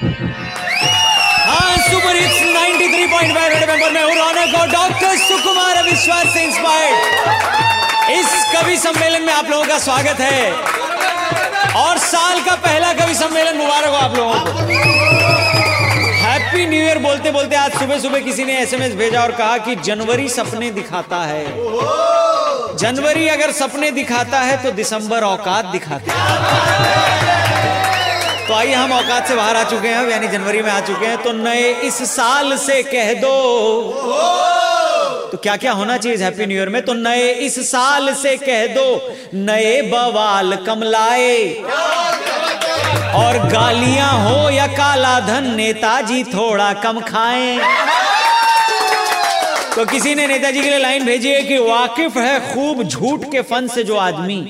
Super hits 93.5 red में रौनक और doctor सुकुमार अविश्वास से इंस्पायर्ड इस कवि सम्मेलन में आप लोगों का स्वागत है। और साल का पहला कवि सम्मेलन मुबारक हो आप लोगों को। हैप्पी न्यू ईयर बोलते बोलते आज सुबह सुबह किसी ने एसएमएस भेजा और कहा कि जनवरी सपने दिखाता है। जनवरी अगर सपने दिखाता है तो दिसंबर औकात दिखाता है। तो आइए हम औकात से बाहर आ चुके हैं यानी जनवरी में आ चुके हैं तो नए इस साल से कह दो। तो क्या क्या होना चाहिए हैप्पी न्यू ईयर में? तो नए इस साल से कह दो, नए बवाल कमलाए और गालियाँ हो या काला धन, नेताजी थोड़ा कम खाएँ। तो किसी ने नेताजी के लिए लाइन भेजी है कि वाकिफ है खूब झूठ के फन से जो आदमी।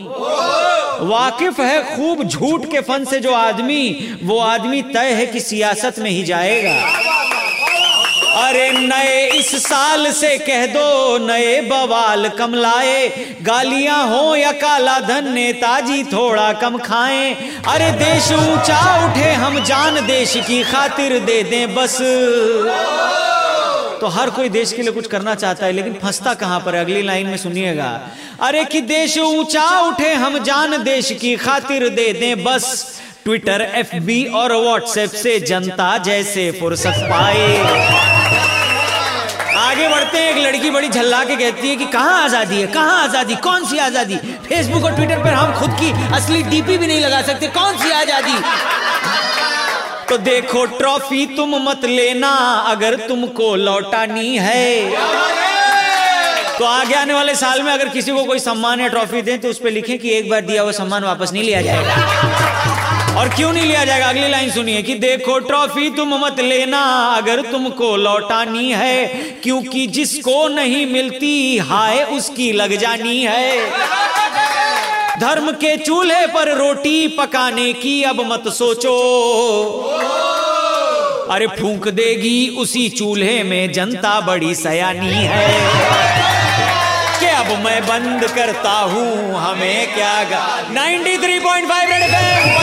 वाकिफ है खूब झूठ के फन से जो आदमी, वो आदमी तय है कि सियासत में ही जाएगा। अरे नए इस साल से कह दो, नए बवाल कम लाए। गालियाँ हो या काला धन नेताजी थोड़ा कम खाएँ। अरे देश ऊँचा उठे, हम जान देश की खातिर दे दें बस। तो हर कोई देश के लिए कुछ करना चाहता है, लेकिन फंसता कहाँ पर अगली लाइन में सुनिएगा। अरे कि देश ऊँचा उठे, हम जान देश की खातिर दे दें बस। ट्विटर एफबी और व्हाट्सएप से जनता जैसे फुर्सत पाए। आगे बढ़ते हैं, एक लड़की बड़ी झल्ला के कहती है कि कहाँ आज़ादी है? कहाँ आज़ादी? कौन सी आज़ादी? फेसबुक और ट्विटर पर हम खुद की असली डीपी भी नहीं लगा सकते। कौन सी आज़ादी? तो देखो ट्रॉफी तुम मत लेना, अगर तुमको लौटानी है। तो आगे आने वाले साल में अगर किसी को कोई सम्मान या ट्रॉफी दें तो उस पर लिखें कि एक बार दिया हुआ सम्मान वापस नहीं लिया जाएगा। और क्यों नहीं लिया जाएगा? अगली लाइन सुनिए कि देखो ट्रॉफी तुम मत लेना, अगर तुमको लौटानी है, क्योंकि जिसको नहीं मिलती, हाय उसकी लग जानी है। धर्म के चूल्हे पर रोटी पकाने की अब मत सोचो। अरे फूंक देगी उसी चूल्हे में, जनता बड़ी सयानी है। कि अब मैं बंद करता हूँ, हमें क्या गा 93.5 पॉइंट एफएम